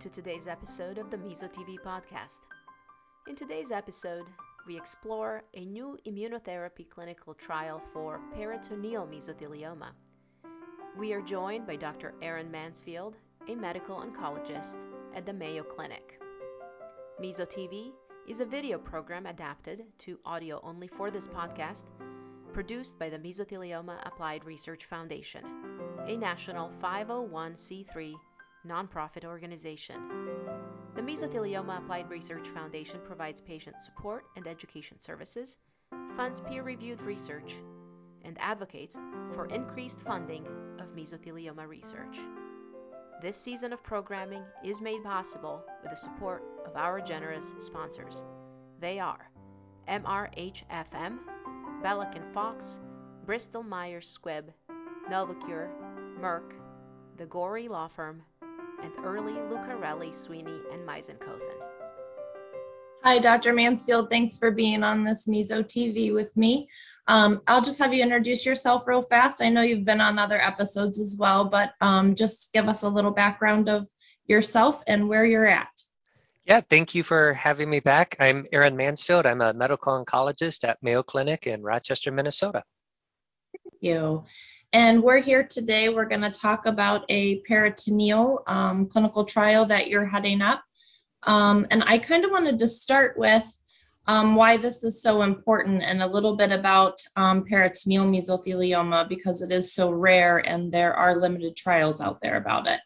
to today's episode of the Meso TV podcast. In today's episode, we explore a new immunotherapy clinical trial for peritoneal mesothelioma. We are joined by Dr. Aaron Mansfield, a medical oncologist at the Mayo Clinic. Meso TV is a video program adapted to audio only for this podcast, produced by the Mesothelioma Applied Research Foundation, a national 501c3 nonprofit organization. The Mesothelioma Applied Research Foundation provides patient support and education services, funds peer reviewed research, and advocates for increased funding of mesothelioma research. This season of programming is made possible with the support of our generous sponsors. They are MRHFM, Belluck and Fox, Bristol Myers Squibb, Novocure, Merck, the Gori Law Firm, and Early Lucarelli, Sweeney, and Meisenkothen. Hi, Dr. Mansfield. Thanks for being on this Meso TV with me. Um, I'll just have you introduce yourself real fast. I know you've been on other episodes as well, but um, just give us a little background of yourself and where you're at. Yeah, thank you for having me back. I'm Aaron Mansfield. I'm a medical oncologist at Mayo Clinic in Rochester, Minnesota. Thank you. And we're here today. We're going to talk about a peritoneal um, clinical trial that you're heading up. Um, and I kind of wanted to start with um, why this is so important and a little bit about um, peritoneal mesothelioma because it is so rare and there are limited trials out there about it.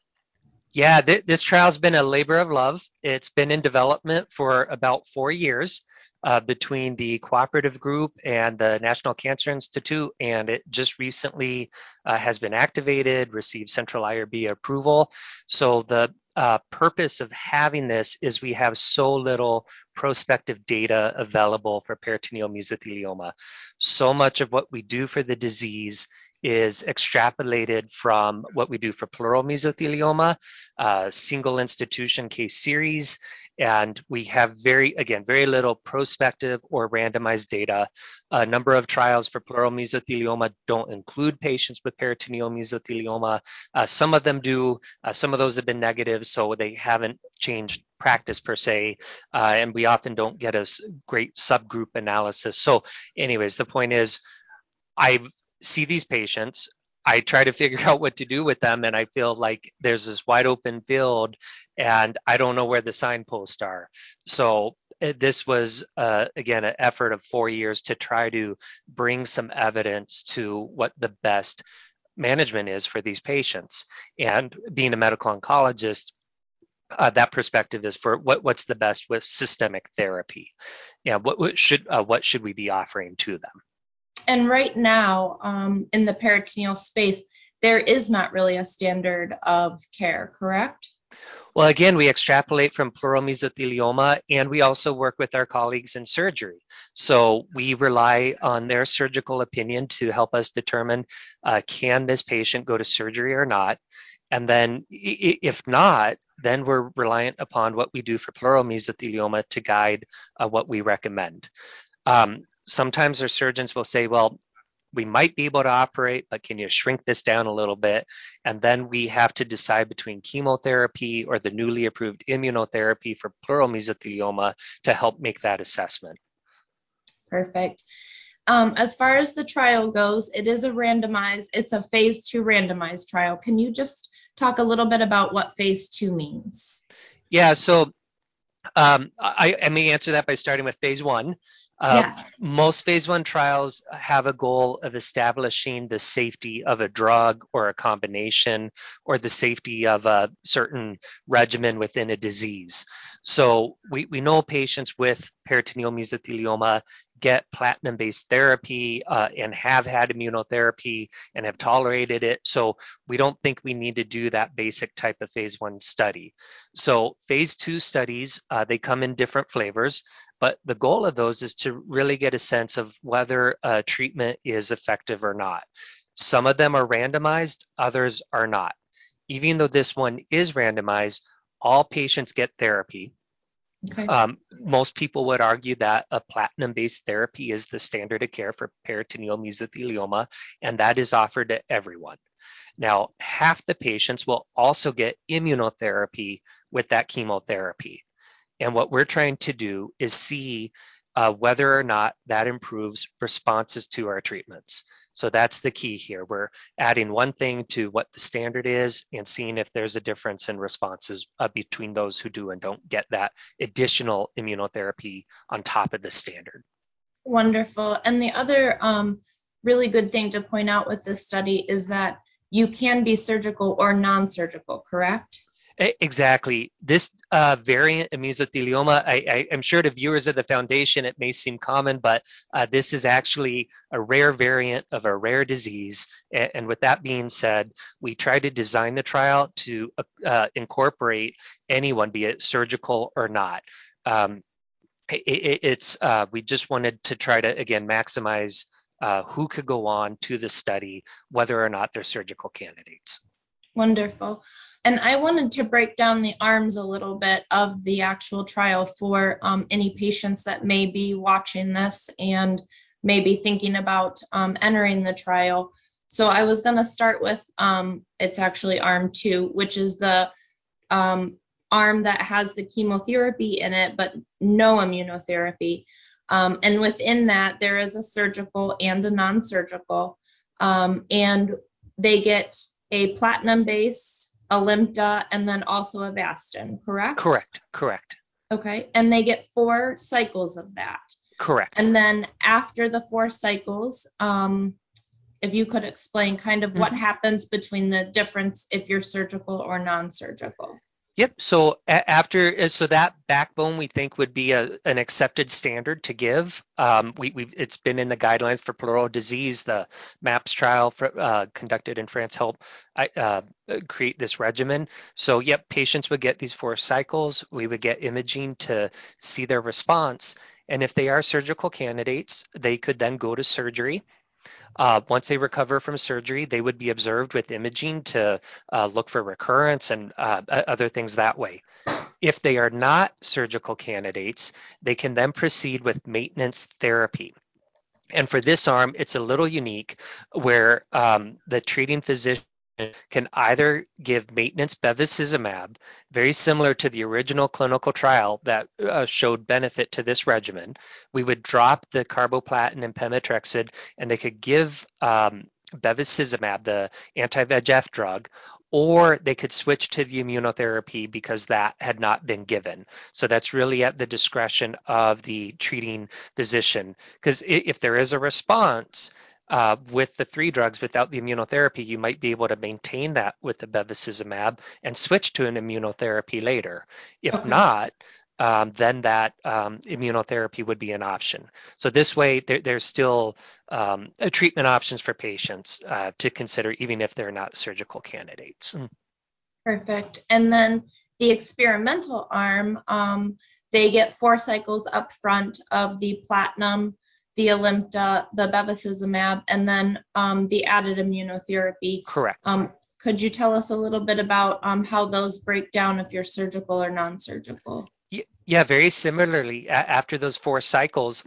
Yeah, th- this trial's been a labor of love. It's been in development for about four years uh, between the cooperative group and the National Cancer Institute, and it just recently uh, has been activated, received central IRB approval. So the uh, purpose of having this is we have so little prospective data available for peritoneal mesothelioma. So much of what we do for the disease is extrapolated from what we do for pleural mesothelioma, uh, single institution case series, and we have very, again, very little prospective or randomized data. A number of trials for pleural mesothelioma don't include patients with peritoneal mesothelioma. Uh, some of them do. Uh, some of those have been negative, so they haven't changed practice per se, uh, and we often don't get a great subgroup analysis. So, anyways, the point is, I see these patients. I try to figure out what to do with them, and I feel like there's this wide open field, and I don't know where the signposts are. So eh, this was uh, again an effort of four years to try to bring some evidence to what the best management is for these patients. And being a medical oncologist, uh, that perspective is for what, what's the best with systemic therapy. Yeah, what, what should uh, what should we be offering to them? And right now um, in the peritoneal space, there is not really a standard of care, correct? Well, again, we extrapolate from pleural mesothelioma and we also work with our colleagues in surgery. So we rely on their surgical opinion to help us determine uh, can this patient go to surgery or not. And then if not, then we're reliant upon what we do for pleural mesothelioma to guide uh, what we recommend. Um, sometimes our surgeons will say, well, we might be able to operate, but can you shrink this down a little bit? And then we have to decide between chemotherapy or the newly approved immunotherapy for pleural mesothelioma to help make that assessment. Perfect. Um, as far as the trial goes, it is a randomized, it's a phase two randomized trial. Can you just talk a little bit about what phase two means? Yeah, so um, I, I may answer that by starting with phase one. Uh, Most phase one trials have a goal of establishing the safety of a drug or a combination or the safety of a certain regimen within a disease. So we, we know patients with peritoneal mesothelioma get platinum based therapy uh, and have had immunotherapy and have tolerated it. So we don't think we need to do that basic type of phase one study. So phase two studies, uh, they come in different flavors, but the goal of those is to really get a sense of whether a treatment is effective or not. Some of them are randomized, others are not. Even though this one is randomized, all patients get therapy Okay. Um, most people would argue that a platinum based therapy is the standard of care for peritoneal mesothelioma, and that is offered to everyone. Now, half the patients will also get immunotherapy with that chemotherapy. And what we're trying to do is see uh, whether or not that improves responses to our treatments. So that's the key here. We're adding one thing to what the standard is and seeing if there's a difference in responses uh, between those who do and don't get that additional immunotherapy on top of the standard. Wonderful. And the other um, really good thing to point out with this study is that you can be surgical or non surgical, correct? Exactly. This uh, variant mesothelioma, I, am sure to viewers of the foundation it may seem common, but uh, this is actually a rare variant of a rare disease. And, and with that being said, we try to design the trial to uh, incorporate anyone, be it surgical or not. Um, it, it, it's uh, we just wanted to try to again maximize uh, who could go on to the study, whether or not they're surgical candidates. Wonderful. And I wanted to break down the arms a little bit of the actual trial for um, any patients that may be watching this and maybe thinking about um, entering the trial. So I was going to start with um, it's actually arm two, which is the um, arm that has the chemotherapy in it, but no immunotherapy. Um, and within that, there is a surgical and a non surgical. Um, and they get a platinum base Alimta, and then also Avastin, correct? Correct, correct. Okay, and they get four cycles of that. Correct. And then after the four cycles, um, if you could explain kind of what mm-hmm. happens between the difference if you're surgical or non-surgical. Yep. So after, uh, so that backbone we think would be a, an accepted standard to give. Um, we, we, it's been in the guidelines for pleural disease. The MAPS trial for, uh, conducted in France helped uh, create this regimen. So yep, patients would get these four cycles. We would get imaging to see their response. And if they are surgical candidates, they could then go to surgery uh, once they recover from surgery, they would be observed with imaging to uh, look for recurrence and uh, other things that way. If they are not surgical candidates, they can then proceed with maintenance therapy. And for this arm, it's a little unique where um, the treating physician can either give maintenance bevacizumab, very similar to the original clinical trial that uh, showed benefit to this regimen. We would drop the carboplatin and pemetrexed, and they could give um, bevacizumab, the anti-VEGF drug, or they could switch to the immunotherapy because that had not been given. So that's really at the discretion of the treating physician. Because if there is a response, uh, with the three drugs without the immunotherapy, you might be able to maintain that with the bevacizumab and switch to an immunotherapy later. If okay. not, um, then that um, immunotherapy would be an option. So this way, there, there's still um, treatment options for patients uh, to consider, even if they're not surgical candidates. Mm. Perfect. And then the experimental arm, um, they get four cycles up front of the platinum the Alimta, the bevacizumab, and then um, the added immunotherapy. Correct. Um, could you tell us a little bit about um, how those break down if you're surgical or non-surgical? Yeah, very similarly. after those four cycles,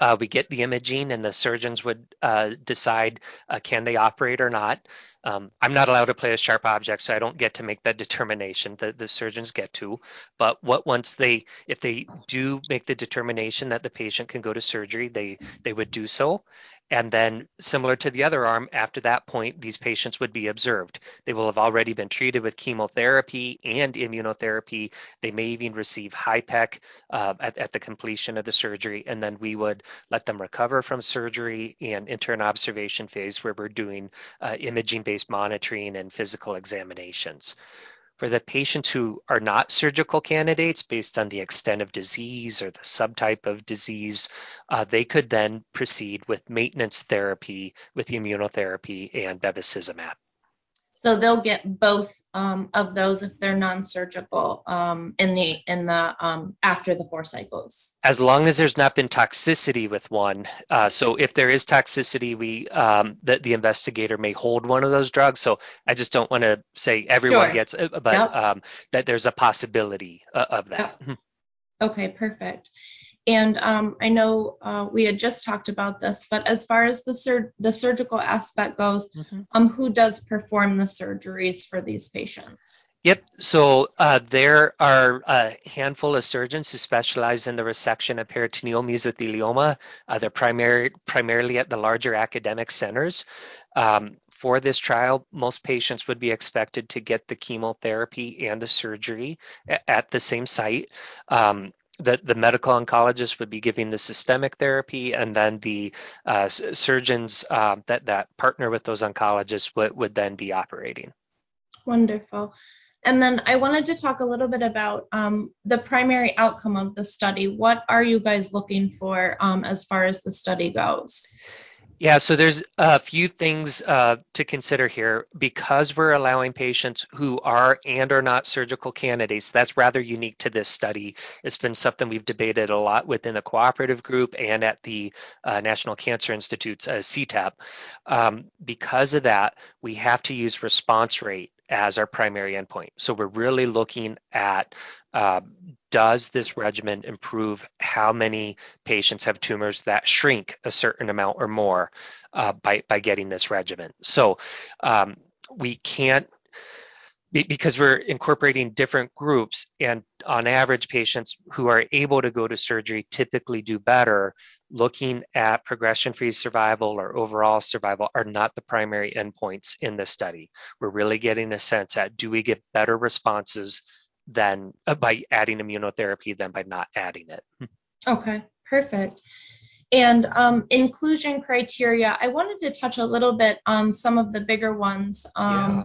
uh, we get the imaging and the surgeons would uh, decide uh, can they operate or not. Um, I'm not allowed to play with sharp objects, so I don't get to make that determination. that the surgeons get to. But what once they, if they do make the determination that the patient can go to surgery, they they would do so. And then, similar to the other arm, after that point, these patients would be observed. They will have already been treated with chemotherapy and immunotherapy. They may even receive HIPEC uh, at, at the completion of the surgery. And then we would let them recover from surgery and enter an observation phase where we're doing uh, imaging based monitoring and physical examinations. For the patients who are not surgical candidates based on the extent of disease or the subtype of disease, uh, they could then proceed with maintenance therapy with immunotherapy and bevacizumab. So they'll get both um, of those if they're non-surgical um, in the in the um, after the four cycles. As long as there's not been toxicity with one. Uh, so if there is toxicity, we um, the, the investigator may hold one of those drugs. So I just don't want to say everyone sure. gets, it, but yep. Um, that there's a possibility uh, of that. Yep. Okay, perfect. And um, I know uh, we had just talked about this, but as far as the sur- the surgical aspect goes, mm-hmm. um, who does perform the surgeries for these patients? Yep. So uh, there are a handful of surgeons who specialize in the resection of peritoneal mesothelioma. Uh, they're primary, primarily at the larger academic centers. Um, for this trial, most patients would be expected to get the chemotherapy and the surgery at the same site. Um, the, the medical oncologist would be giving the systemic therapy, and then the uh, surgeons uh, that, that partner with those oncologists would, would then be operating. Wonderful. And then I wanted to talk a little bit about um, the primary outcome of the study. What are you guys looking for um, as far as the study goes? Yeah, so there's a few things uh, to consider here. Because we're allowing patients who are and are not surgical candidates, that's rather unique to this study. It's been something we've debated a lot within the cooperative group and at the uh, National Cancer Institute's uh, CTEP. Um, because of that, we have to use response rate as our primary endpoint. So we're really looking at uh, does this regimen improve how many patients have tumors that shrink a certain amount or more uh, by, by getting this regimen. So um, we can't because we're incorporating different groups and on average patients who are able to go to surgery typically do better. Looking at progression-free survival or overall survival are not the primary endpoints in this study. We're really getting a sense at do we get better responses than uh, by adding immunotherapy than by not adding it? Okay perfect. And um, inclusion criteria i wanted to touch a little bit on some of the bigger ones um, yeah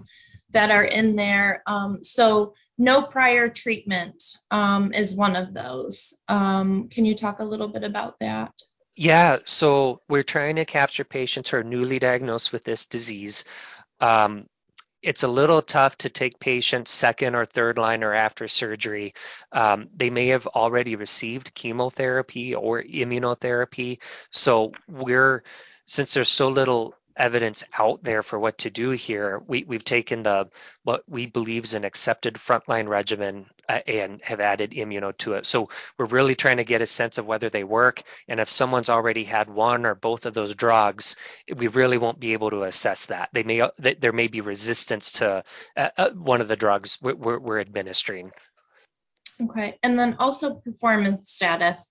that are in there. Um, so no prior treatment um, is one of those. Um, can you talk a little bit about that? Yeah, so we're trying to capture patients who are newly diagnosed with this disease. Um, it's a little tough to take patients second or third line or after surgery. Um, they may have already received chemotherapy or immunotherapy. So we're, since there's so little evidence out there for what to do here. We, we've taken the what we believe is an accepted frontline regimen uh, and have added immuno to it. So we're really trying to get a sense of whether they work. And if someone's already had one or both of those drugs, we really won't be able to assess that. They may there may be resistance to uh, uh, one of the drugs we're, we're, administering. Okay, and then also performance status.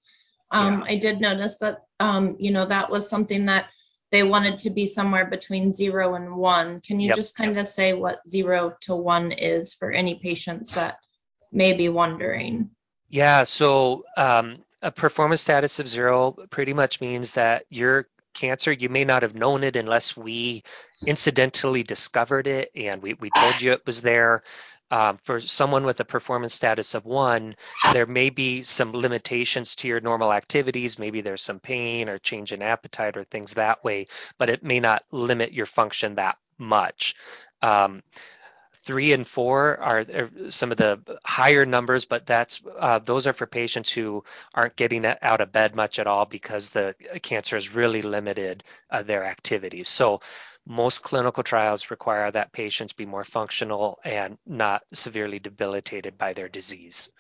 Um, yeah. I did notice that um, you know that was something that they wanted to be somewhere between zero and one. Can you yep. just kind of say what zero to one is for any patients that may be wondering? Yeah, so um, a performance status of zero pretty much means that your cancer, you may not have known it unless we incidentally discovered it and we, we told you it was there. Um, for someone with a performance status of one, there may be some limitations to your normal activities. Maybe there's some pain or change in appetite or things that way, but it may not limit your function that much. Um, three and four are, are, some of the higher numbers, but that's uh, those are for patients who aren't getting out of bed much at all because the cancer has really limited uh, their activities. So most clinical trials require that patients be more functional and not severely debilitated by their disease.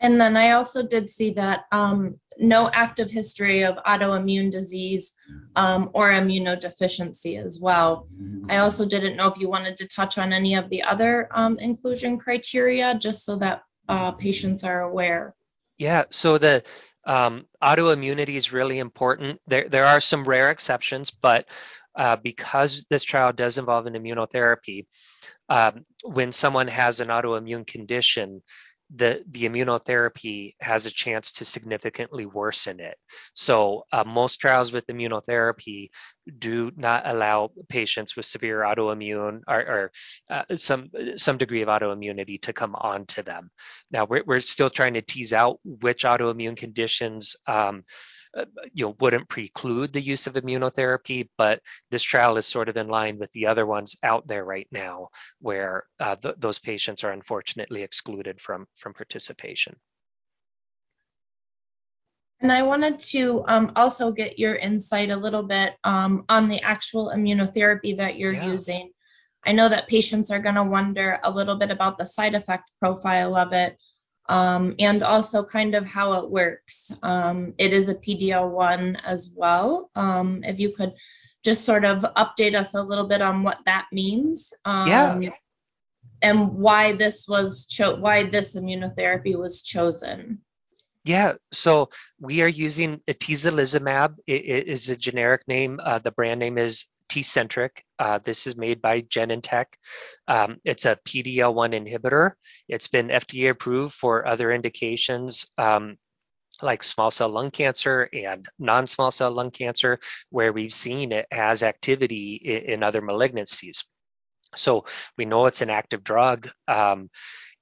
And then I also did see that um, no active history of autoimmune disease um, or immunodeficiency as well. I also didn't know if you wanted to touch on any of the other um, inclusion criteria, just so that uh, patients are aware. Yeah, so the um, autoimmunity is really important. There, there are some rare exceptions, but uh, because this trial does involve an immunotherapy, um, when someone has an autoimmune condition, the, the immunotherapy has a chance to significantly worsen it. So uh, most trials with immunotherapy do not allow patients with severe autoimmune or, or uh, some some degree of autoimmunity to come onto them. Now we're, we're still trying to tease out which autoimmune conditions um, you know wouldn't preclude the use of immunotherapy but this trial is sort of in line with the other ones out there right now where uh, th- those patients are unfortunately excluded from from participation and I wanted to um, also get your insight a little bit um, on the actual immunotherapy that you're yeah. using. I know that patients are going to wonder a little bit about the side effect profile of it. Um, and also kind of how it works. Um, it is a PDL1 as well. Um, if you could just sort of update us a little bit on what that means. yeah. And why this was cho- why this immunotherapy was chosen. Yeah, so we are using atezolizumab. It, it is a generic name. Uh, the brand name is Tecentriq. Uh, this is made by Genentech. Um, it's a PD-L1 inhibitor. It's been FDA approved for other indications um, like small cell lung cancer and non-small cell lung cancer, where we've seen it has activity in, in other malignancies. So we know it's an active drug. Um,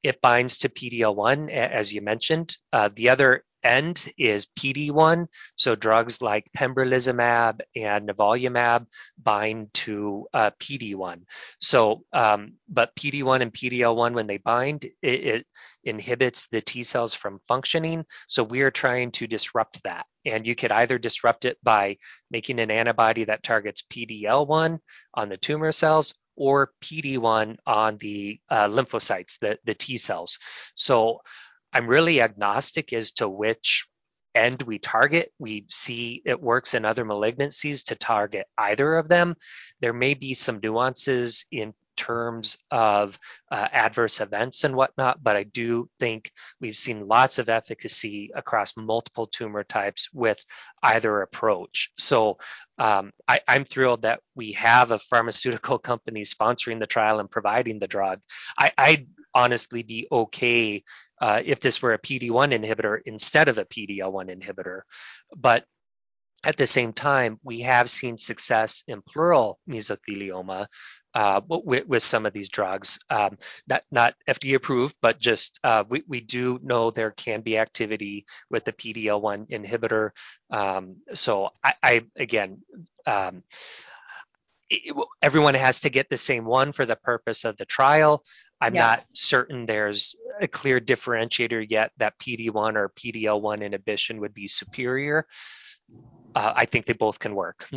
it binds to PD-L1, as you mentioned. Uh, the other end is PD-1. So drugs like pembrolizumab and nivolumab bind to uh, PD-1. So, um, but PD-1 and PD-L1, when they bind, it, it, inhibits the T cells from functioning. So we are trying to disrupt that. And you could either disrupt it by making an antibody that targets PD-L1 on the tumor cells, or PD-1 on the uh, lymphocytes, the, the T cells. So I'm really agnostic as to which end we target. We see it works in other malignancies to target either of them. There may be some nuances in terms of uh, adverse events and whatnot, but I do think we've seen lots of efficacy across multiple tumor types with either approach. So um, I, am thrilled that we have a pharmaceutical company sponsoring the trial and providing the drug. I, would honestly be okay uh, if this were a PD-1 inhibitor instead of a PD-L1 inhibitor, but at the same time, we have seen success in pleural mesothelioma uh, with, with, some of these drugs. Um, not, not FDA approved, but just uh, we, we do know there can be activity with the PD-L1 inhibitor. Um, so I, I again, um, it, everyone has to get the same one for the purpose of the trial. I'm yes. not certain there's a clear differentiator yet that PD1 or PDL1 inhibition would be superior. Uh, I think they both can work.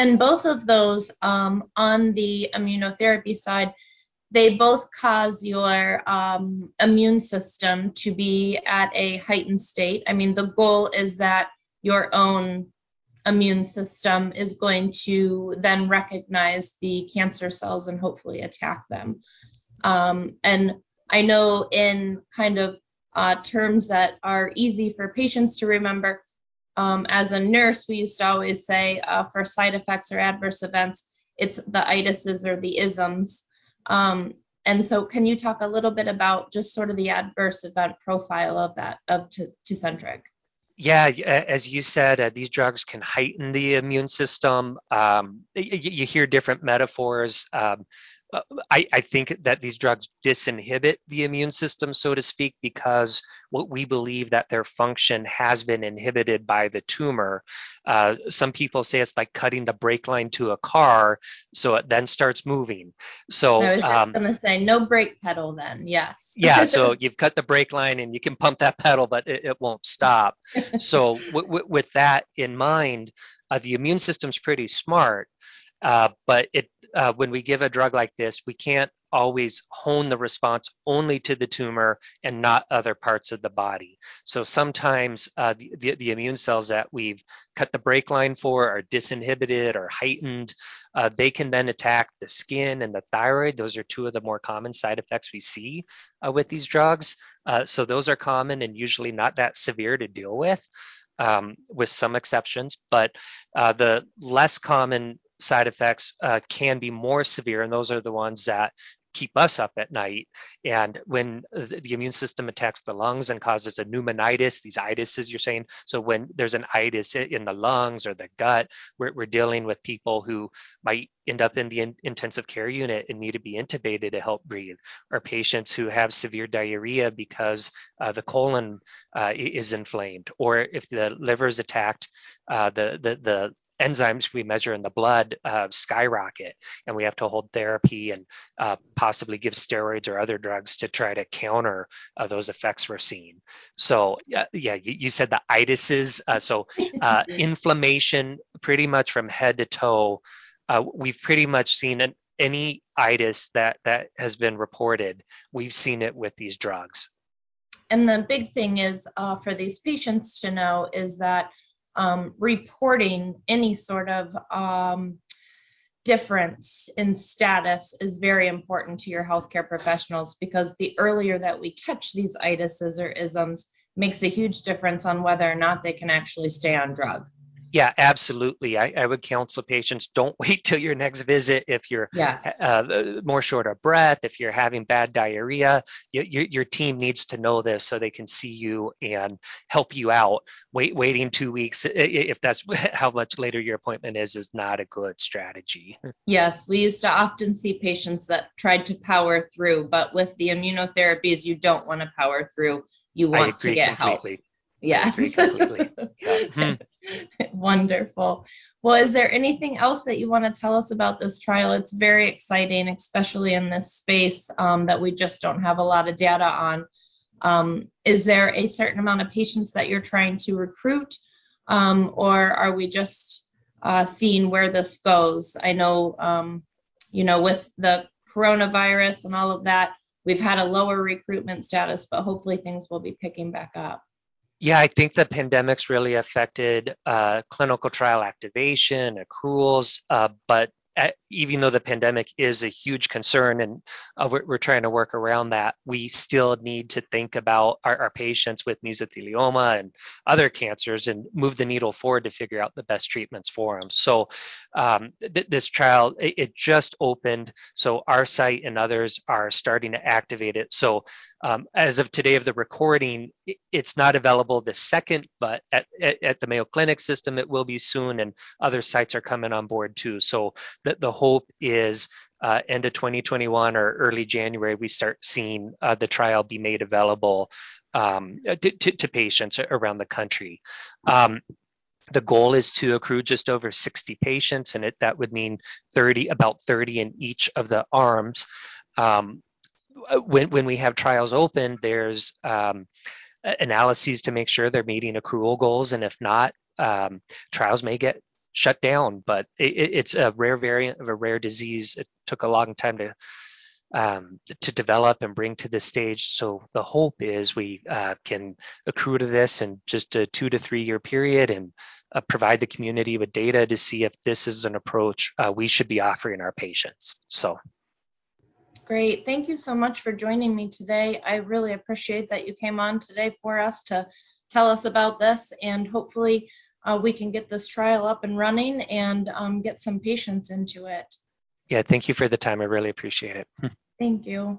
And both of those um, on the immunotherapy side, they both cause your um, immune system to be at a heightened state. I mean, the goal is that your own immune system is going to then recognize the cancer cells and hopefully attack them. Um, and I know in kind of uh, terms that are easy for patients to remember, um, as a nurse, we used to always say uh, for side effects or adverse events, it's the itises or the isms. Um, and so, can you talk a little bit about just sort of the adverse event profile of that of Tecentriq? Yeah, as you said, uh, these drugs can heighten the immune system. Um, you, you, hear different metaphors. Um, uh, I, I, think that these drugs disinhibit the immune system, so to speak, because what we believe that their function has been inhibited by the tumor. Uh, some people say it's like cutting the brake line to a car, so it then starts moving. So I was just um, going to say no brake pedal then. Yes. yeah. So you've cut the brake line and you can pump that pedal, but it, it won't stop. so w- w- with that in mind, uh, the immune system's pretty smart. Uh, but it uh, when we give a drug like this, we can't always hone the response only to the tumor and not other parts of the body. So sometimes uh, the, the, the, immune cells that we've cut the brake line for are disinhibited or heightened. Uh, they can then attack the skin and the thyroid. Those are two of the more common side effects we see uh, with these drugs. Uh, so those are common and usually not that severe to deal with. Um, with some exceptions, but uh, the less common side effects uh, can be more severe, and those are the ones that keep us up at night. And when the immune system attacks the lungs and causes a pneumonitis, these itises you're saying, so when there's an itis in the lungs or the gut, we're, we're dealing with people who might end up in the in- intensive care unit and need to be intubated to help breathe, or patients who have severe diarrhea because uh, the colon uh, is inflamed, or if the liver is attacked, uh, the, the, the enzymes we measure in the blood uh, skyrocket, and we have to hold therapy and uh, possibly give steroids or other drugs to try to counter uh, those effects we're seeing. So, yeah, yeah you, you said the itises. Uh, so, uh, inflammation pretty much from head to toe. Uh, we've pretty much seen an, any itis that that has been reported. We've seen it with these drugs. and the big thing is uh, for these patients to know is that um, reporting any sort of um, difference in status is very important to your healthcare professionals because the earlier that we catch these itises or isms makes a huge difference on whether or not they can actually stay on drug. Yeah, absolutely. I, I, would counsel patients don't wait till your next visit if you're yes. uh, more short of breath, if you're having bad diarrhea. You, your, your team needs to know this so they can see you and help you out. Wait, waiting two weeks, if that's how much later your appointment is, is not a good strategy. Yes, we used to often see patients that tried to power through, but with the immunotherapies, you don't want to power through. You want to get completely. help. Yes. completely. Yeah. Wonderful. Well, is there anything else that you want to tell us about this trial? It's very exciting, especially in this space um, that we just don't have a lot of data on. Um, is there a certain amount of patients that you're trying to recruit, um, or are we just uh, seeing where this goes? I know, um, you know, with the coronavirus and all of that, we've had a lower recruitment status, but hopefully things will be picking back up. Yeah, I think the pandemic's really affected uh, clinical trial activation, accruals, uh, but at, even though the pandemic is a huge concern and uh, we're, we're, trying to work around that, we still need to think about our, our, patients with mesothelioma and other cancers and move the needle forward to figure out the best treatments for them. So um, th- this trial, it, it, just opened, so our site and others are starting to activate it. So um, as of today of the recording, it's not available this second, but at, at, at the Mayo Clinic system, it will be soon, and other sites are coming on board too. So the, the hope is uh, end of 2021 or early January, we start seeing uh, the trial be made available um, to, to, to, patients around the country. Um, the goal is to accrue just over 60 patients, and it, that would mean 30, about 30 in each of the arms. Um, when, when we have trials open, there's um, analyses to make sure they're meeting accrual goals, and if not, um, trials may get shut down. But it, it's a rare variant of a rare disease. It took a long time to um, to develop and bring to this stage. So the hope is we uh, can accrue to this in just a two to three year period and uh, provide the community with data to see if this is an approach uh, we should be offering our patients. So. Great. Thank you so much for joining me today. I really appreciate that you came on today for us to tell us about this and hopefully uh, we can get this trial up and running and um, get some patients into it. Yeah, thank you for the time. I really appreciate it. Thank you.